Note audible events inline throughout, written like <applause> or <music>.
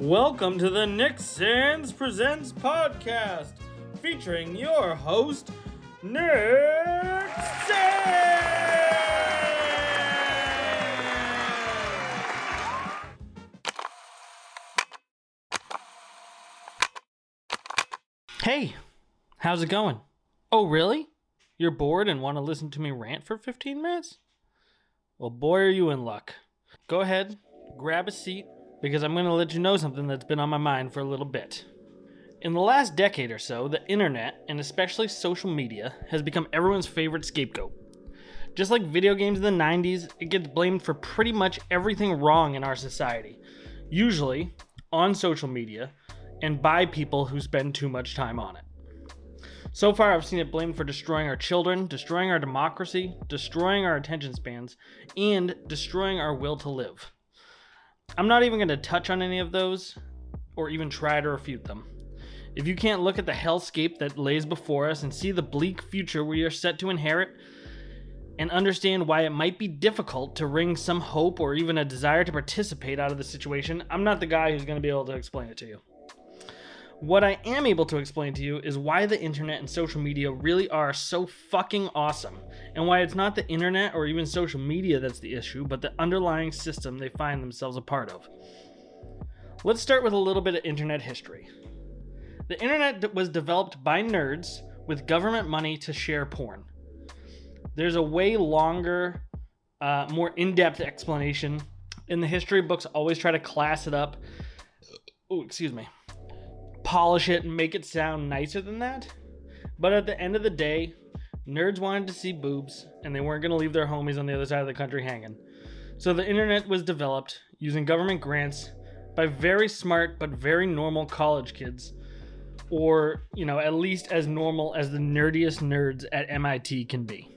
Welcome to the Nick Sands Presents podcast, featuring your host, Nick Sands. Hey, how's it going? Oh, really? You're bored and want to listen to me rant for 15 minutes? Well, boy, are you in luck. Go ahead, grab a seat, because I'm going to let you know something that's been on my mind for a little bit. In the last decade or so, the internet, and especially social media, has become everyone's favorite scapegoat. Just like video games in the 90s, it gets blamed for pretty much everything wrong in our society, usually on social media and by people who spend too much time on it. So far, I've seen it blamed for destroying our children, destroying our democracy, destroying our attention spans, and destroying our will to live. I'm not even going to touch on any of those or even try to refute them. If you can't look at the hellscape that lays before us and see the bleak future we are set to inherit, and understand why it might be difficult to wring some hope or even a desire to participate out of the situation, I'm not the guy who's going to be able to explain it to you. What I am able to explain to you is why the internet and social media really are so fucking awesome, and why it's not the internet or even social media that's the issue, but the underlying system they find themselves a part of. Let's start with a little bit of internet history. The internet was developed by nerds with government money to share porn. There's a way longer, uh, more in depth explanation. In the history books, always try to class it up. Oh, excuse me polish it and make it sound nicer than that. But at the end of the day, nerds wanted to see boobs and they weren't going to leave their homies on the other side of the country hanging. So the internet was developed using government grants by very smart but very normal college kids or, you know, at least as normal as the nerdiest nerds at MIT can be.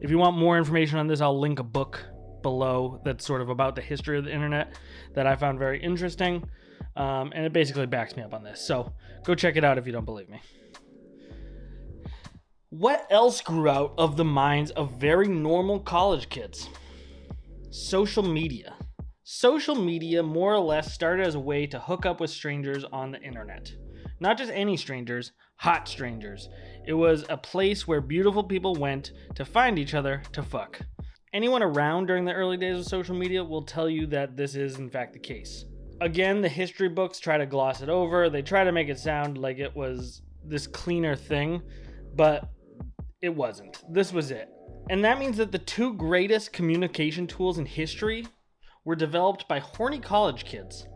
If you want more information on this, I'll link a book below that's sort of about the history of the internet that I found very interesting. Um, and it basically backs me up on this. So go check it out if you don't believe me. What else grew out of the minds of very normal college kids? Social media. Social media more or less started as a way to hook up with strangers on the internet. Not just any strangers, hot strangers. It was a place where beautiful people went to find each other to fuck. Anyone around during the early days of social media will tell you that this is, in fact, the case again, the history books try to gloss it over. They try to make it sound like it was this cleaner thing, but it wasn't. This was it. And that means that the two greatest communication tools in history were developed by horny college kids.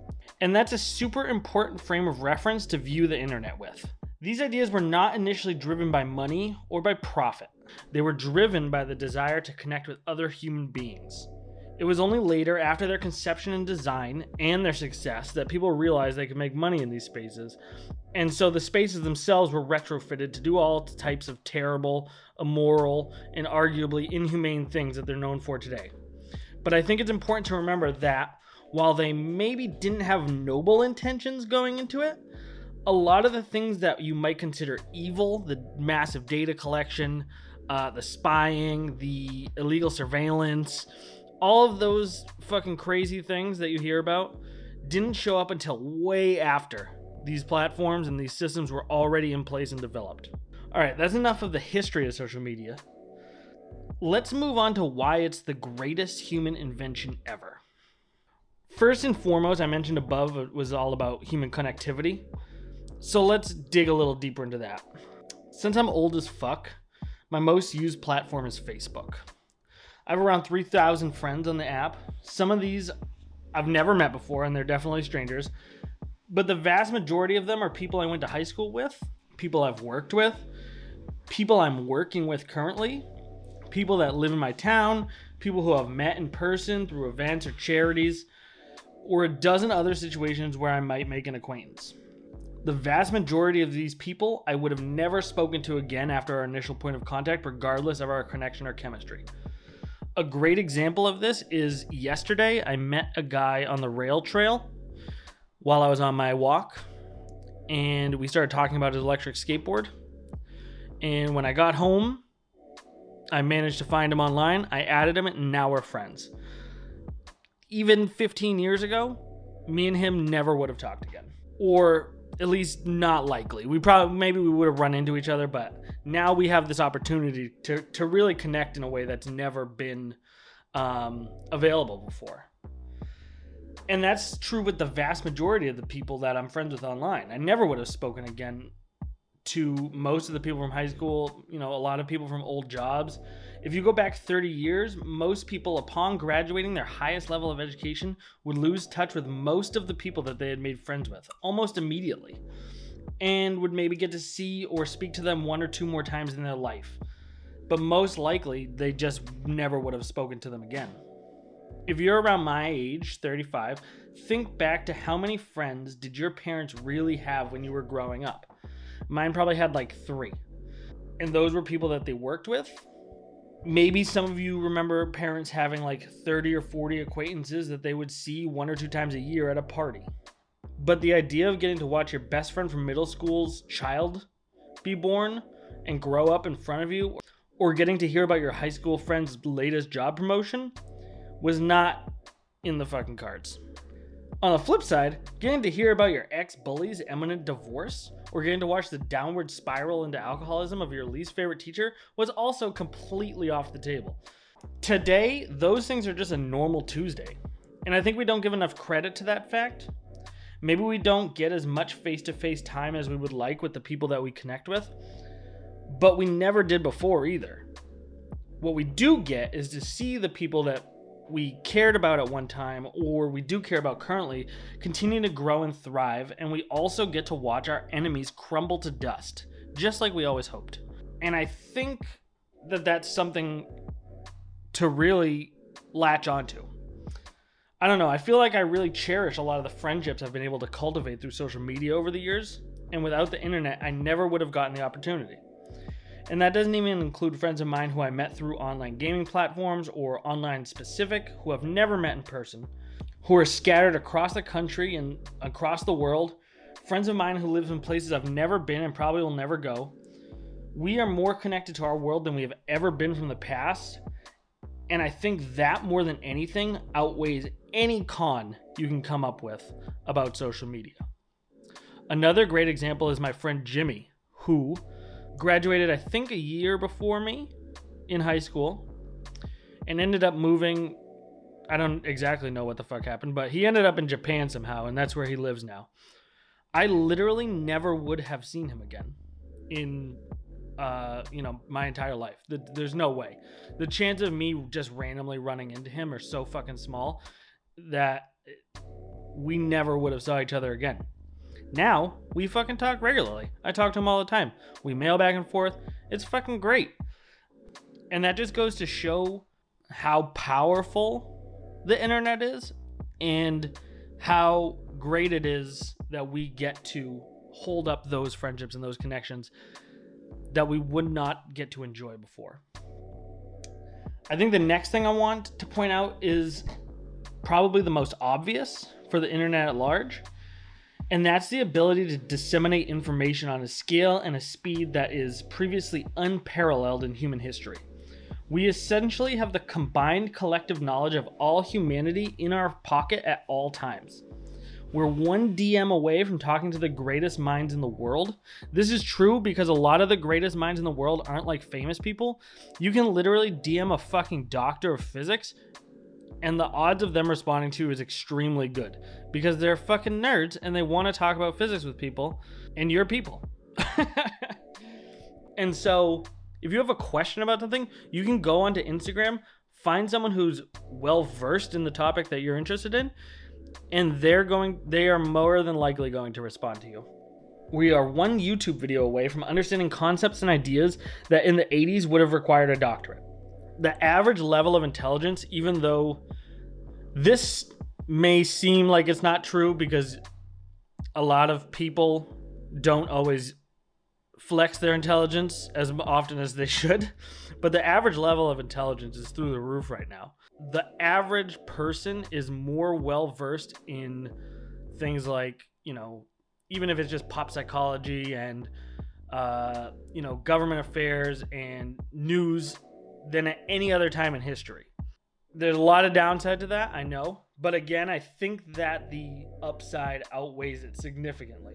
And that's a super important frame of reference to view the internet with. These ideas were not initially driven by money or by profit. They were driven by the desire to connect with other human beings. It was only later, after their conception and design and their success, that people realized they could make money in these spaces. And so the spaces themselves were retrofitted to do all types of terrible, immoral, and arguably inhumane things that they're known for today. But I think it's important to remember that while they maybe didn't have noble intentions going into it, a lot of the things that you might consider evil, the massive data collection, uh, the spying, the illegal surveillance, all of those fucking crazy things that you hear about didn't show up until way after these platforms and these systems were already in place and developed. All right, that's enough of the history of social media. Let's move on to why it's the greatest human invention ever. First and foremost, I mentioned above it was all about human connectivity. So let's dig a little deeper into that. Since I'm old as fuck, my most used platform is Facebook. I have around 3,000 friends on the app. Some of these I've never met before, and they're definitely strangers. But the vast majority of them are people I went to high school with, people I've worked with, people I'm working with currently, people that live in my town, people who I've met in person through events or charities, or a dozen other situations where I might make an acquaintance. The vast majority of these people I would have never spoken to again after our initial point of contact, regardless of our connection or chemistry. A great example of this is yesterday I met a guy on the rail trail while I was on my walk and we started talking about his electric skateboard. And when I got home, I managed to find him online. I added him and now we're friends. Even 15 years ago, me and him never would have talked again. Or at least not likely. We probably maybe we would have run into each other, but now we have this opportunity to to really connect in a way that's never been um, available before. And that's true with the vast majority of the people that I'm friends with online. I never would have spoken again to most of the people from high school, you know, a lot of people from old jobs. If you go back 30 years, most people, upon graduating their highest level of education, would lose touch with most of the people that they had made friends with almost immediately and would maybe get to see or speak to them one or two more times in their life. But most likely, they just never would have spoken to them again. If you're around my age, 35, think back to how many friends did your parents really have when you were growing up? Mine probably had like three. And those were people that they worked with. Maybe some of you remember parents having like 30 or 40 acquaintances that they would see one or two times a year at a party. But the idea of getting to watch your best friend from middle school's child be born and grow up in front of you, or getting to hear about your high school friend's latest job promotion, was not in the fucking cards. On the flip side, getting to hear about your ex bully's imminent divorce or getting to watch the downward spiral into alcoholism of your least favorite teacher was also completely off the table. Today, those things are just a normal Tuesday. And I think we don't give enough credit to that fact. Maybe we don't get as much face to face time as we would like with the people that we connect with, but we never did before either. What we do get is to see the people that we cared about at one time or we do care about currently continue to grow and thrive and we also get to watch our enemies crumble to dust just like we always hoped. And i think that that's something to really latch onto. I don't know i feel like i really cherish a lot of the friendships i've been able to cultivate through social media over the years and without the internet i never would have gotten the opportunity and that doesn't even include friends of mine who I met through online gaming platforms or online specific who have never met in person, who are scattered across the country and across the world, friends of mine who live in places I've never been and probably will never go. We are more connected to our world than we have ever been from the past. And I think that more than anything outweighs any con you can come up with about social media. Another great example is my friend Jimmy, who, graduated, I think, a year before me in high school and ended up moving. I don't exactly know what the fuck happened, but he ended up in Japan somehow, and that's where he lives now. I literally never would have seen him again in uh, you know, my entire life. The, there's no way. The chance of me just randomly running into him are so fucking small that we never would have saw each other again. Now, we fucking talk regularly. I talk to him all the time. We mail back and forth. It's fucking great. And that just goes to show how powerful the internet is and how great it is that we get to hold up those friendships and those connections that we would not get to enjoy before. I think the next thing I want to point out is probably the most obvious for the internet at large and that's the ability to disseminate information on a scale and a speed that is previously unparalleled in human history. We essentially have the combined collective knowledge of all humanity in our pocket at all times. We're one DM away from talking to the greatest minds in the world. This is true because a lot of the greatest minds in the world aren't like famous people. You can literally DM a fucking doctor of physics and the odds of them responding to you is extremely good because they're fucking nerds and they want to talk about physics with people and you're people. <laughs> and so if you have a question about something, you can go onto Instagram, find someone who's well versed in the topic that you're interested in, and they're going they are more than likely going to respond to you. We are one YouTube video away from understanding concepts and ideas that in the 80s would have required a doctorate the average level of intelligence, even though this may seem like it's not true because a lot of people don't always flex their intelligence as often as they should, <laughs> but the average level of intelligence is through the roof right now. The average person is more well versed in things like, you know, even if it's just pop psychology and uh, you know, government affairs and news than at any other time in history. There's a lot of downside to that, I know, But again, I think that the upside outweighs it significantly.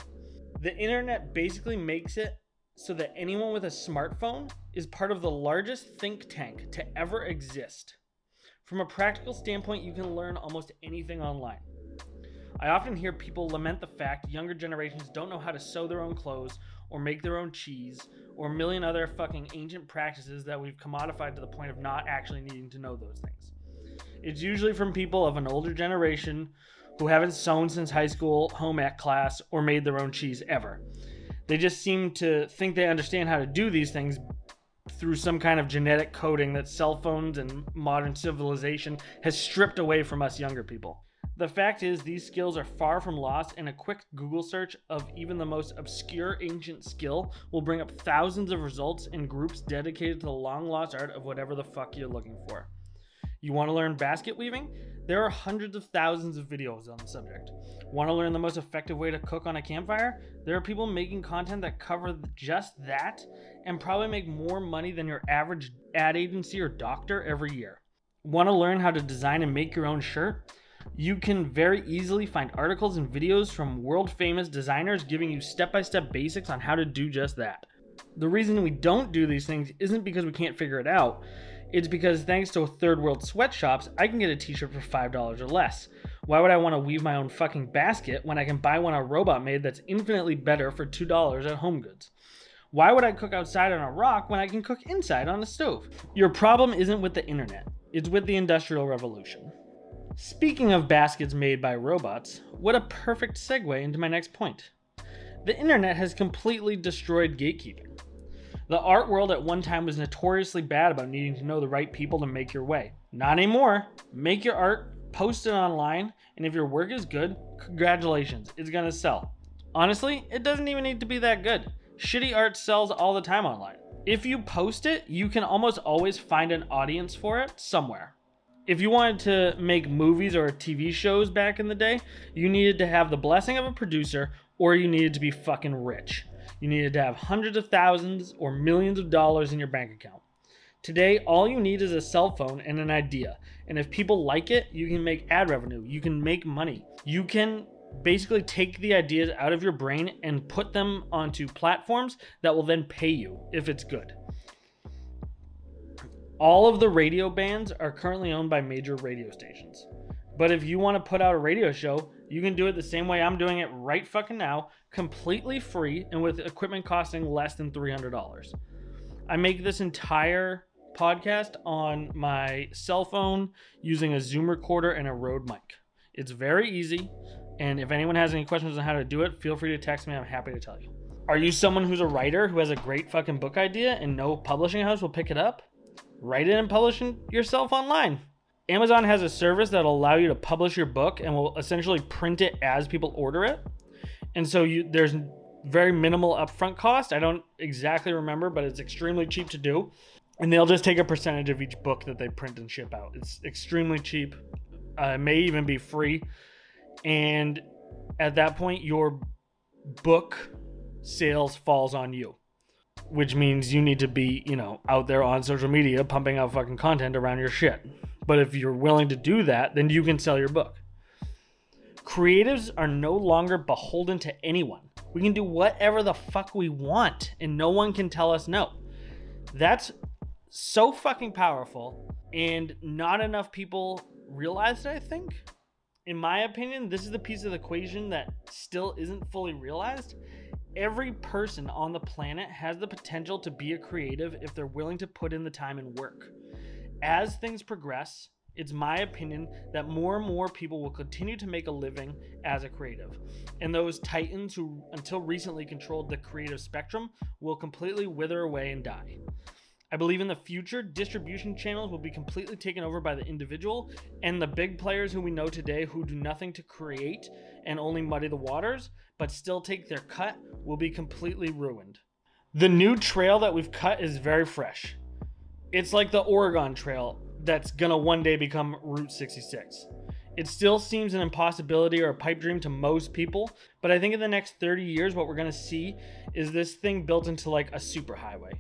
The internet basically makes it so that anyone with a smartphone is part of the largest think tank to ever exist. From a practical standpoint, you can learn almost anything online. I often hear people lament the fact younger generations don't know how to sew their own clothes or make their own cheese or a million other fucking ancient practices that we've commodified to the point of not actually needing to know those things. It's usually from people of an older generation who haven't sewn since high school, home ec class, or made their own cheese ever. They just seem to think they understand how to do these things through some kind of genetic coding that cell phones and modern civilization has stripped away from us younger people. The fact is, these skills are far from lost, and a quick Google search of even the most obscure ancient skill will bring up thousands of results in groups dedicated to the long lost art of whatever the fuck you're looking for. You want to learn basket weaving? There are hundreds of thousands of videos on the subject. Want to learn the most effective way to cook on a campfire? There are people making content that cover just that and probably make more money than your average ad agency or doctor every year. Want to learn how to design and make your own shirt? You can very easily find articles and videos from world famous designers giving you step by step basics on how to do just that. The reason we don't do these things isn't because we can't figure it out, it's because thanks to third world sweatshops, I can get a t shirt for $5 or less. Why would I want to weave my own fucking basket when I can buy one a robot made that's infinitely better for $2 at Home Goods? Why would I cook outside on a rock when I can cook inside on a stove? Your problem isn't with the internet, it's with the Industrial Revolution. Speaking of baskets made by robots, what a perfect segue into my next point. The internet has completely destroyed gatekeeping. The art world at one time was notoriously bad about needing to know the right people to make your way. Not anymore. Make your art, post it online, and if your work is good, congratulations, it's gonna sell. Honestly, it doesn't even need to be that good. Shitty art sells all the time online. If you post it, you can almost always find an audience for it somewhere. If you wanted to make movies or TV shows back in the day, you needed to have the blessing of a producer or you needed to be fucking rich. You needed to have hundreds of thousands or millions of dollars in your bank account. Today, all you need is a cell phone and an idea. And if people like it, you can make ad revenue. You can make money. You can basically take the ideas out of your brain and put them onto platforms that will then pay you if it's good. All of the radio bands are currently owned by major radio stations. But if you want to put out a radio show, you can do it the same way I'm doing it right fucking now, completely free and with equipment costing less than $300. I make this entire podcast on my cell phone using a Zoom recorder and a Rode mic. It's very easy. And if anyone has any questions on how to do it, feel free to text me. I'm happy to tell you. Are you someone who's a writer who has a great fucking book idea and no publishing house will pick it up? Write it and publish it yourself online. Amazon has a service that'll allow you to publish your book and will essentially print it as people order it. And so you there's very minimal upfront cost. I don't exactly remember, but it's extremely cheap to do. And they'll just take a percentage of each book that they print and ship out. It's extremely cheap. Uh, it may even be free. And at that point, your book sales falls on you, which means you need to be, you know, out there on social media pumping out fucking content around your shit. But if you're willing to do that, then you can sell your book. Creatives are no longer beholden to anyone. We can do whatever the fuck we want, and no one can tell us no. That's so fucking powerful, and not enough people realize it, I think. In my opinion, this is the piece of the equation that still isn't fully realized. Every person on the planet has the potential to be a creative if they're willing to put in the time and work as things progress, it's my opinion that more and more people will continue to make a living as a creative. And those titans who, until recently, controlled the creative spectrum will completely wither away and die. I believe in the future, distribution channels will be completely taken over by the individual, and the big players who we know today who do nothing to create and only muddy the waters, but still take their cut, will be completely ruined. The new trail that we've cut is very fresh. It's like the Oregon Trail that's gonna one day become Route 66. It still seems an impossibility or a pipe dream to most people, but I think in the next 30 years, what we're gonna see is this thing built into like a superhighway.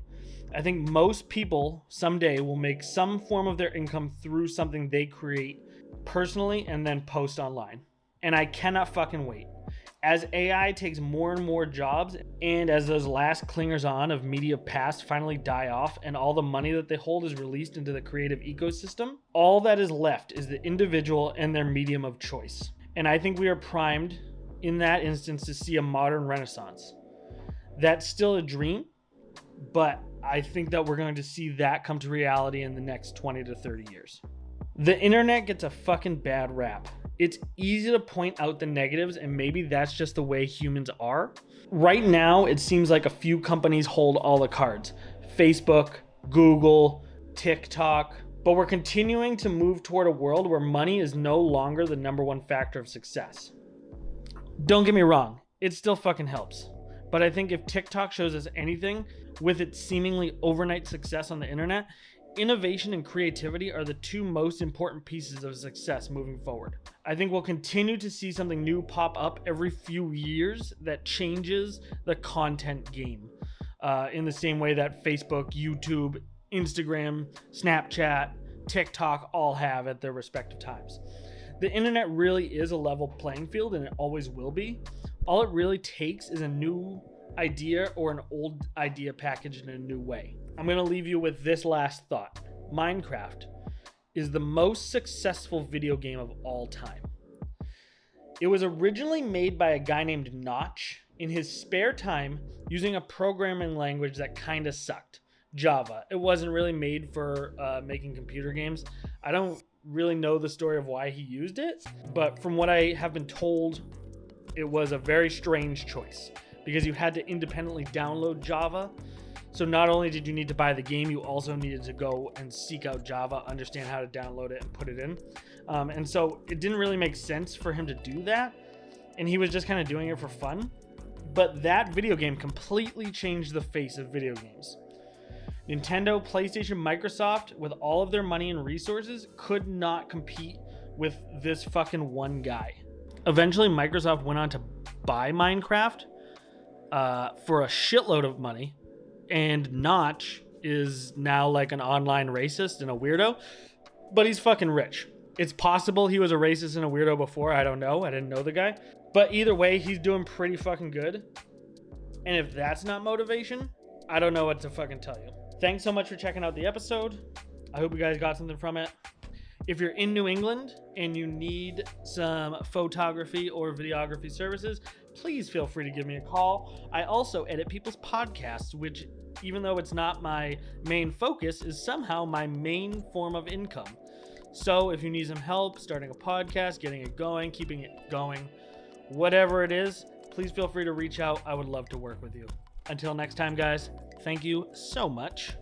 I think most people someday will make some form of their income through something they create personally and then post online. And I cannot fucking wait. As AI takes more and more jobs, and as those last clingers on of media past finally die off, and all the money that they hold is released into the creative ecosystem, all that is left is the individual and their medium of choice. And I think we are primed in that instance to see a modern renaissance. That's still a dream, but I think that we're going to see that come to reality in the next 20 to 30 years. The internet gets a fucking bad rap. It's easy to point out the negatives, and maybe that's just the way humans are. Right now, it seems like a few companies hold all the cards Facebook, Google, TikTok. But we're continuing to move toward a world where money is no longer the number one factor of success. Don't get me wrong, it still fucking helps. But I think if TikTok shows us anything with its seemingly overnight success on the internet, innovation and creativity are the two most important pieces of success moving forward. I think we'll continue to see something new pop up every few years that changes the content game uh, in the same way that Facebook, YouTube, Instagram, Snapchat, TikTok all have at their respective times. The internet really is a level playing field and it always will be. All it really takes is a new idea or an old idea packaged in a new way. I'm going to leave you with this last thought Minecraft is the most successful video game of all time. It was originally made by a guy named Notch in his spare time using a programming language that kind of sucked Java. It wasn't really made for uh, making computer games. I don't really know the story of why he used it, but from what I have been told, it was a very strange choice because you had to independently download Java. So not only did you need to buy the game, you also needed to go and seek out Java, understand how to download it, and put it in. Um, and so it didn't really make sense for him to do that, and he was just kind of doing it for fun. But that video game completely changed the face of video games. Nintendo, PlayStation, Microsoft, with all of their money and resources, could not compete with this fucking one guy. Eventually, Microsoft went on to buy Minecraft uh, for a shitload of money, and Notch is now like an online racist and a weirdo, but he's fucking rich. It's possible he was a racist and a weirdo before. I don't know. I didn't know the guy. But either way, he's doing pretty fucking good. And if that's not motivation, I don't know what to fucking tell you. Thanks so much for checking out the episode. I hope you guys got something from it. If you're in New England and you need some photography or videography services, please feel free to give me a call. I also edit people's podcasts, which, even though it's not my main focus, is somehow my main form of income. So if you need some help starting a podcast, getting it going, keeping it going, whatever it is, please feel free to reach out. I would love to work with you. Until next time, guys, thank you so much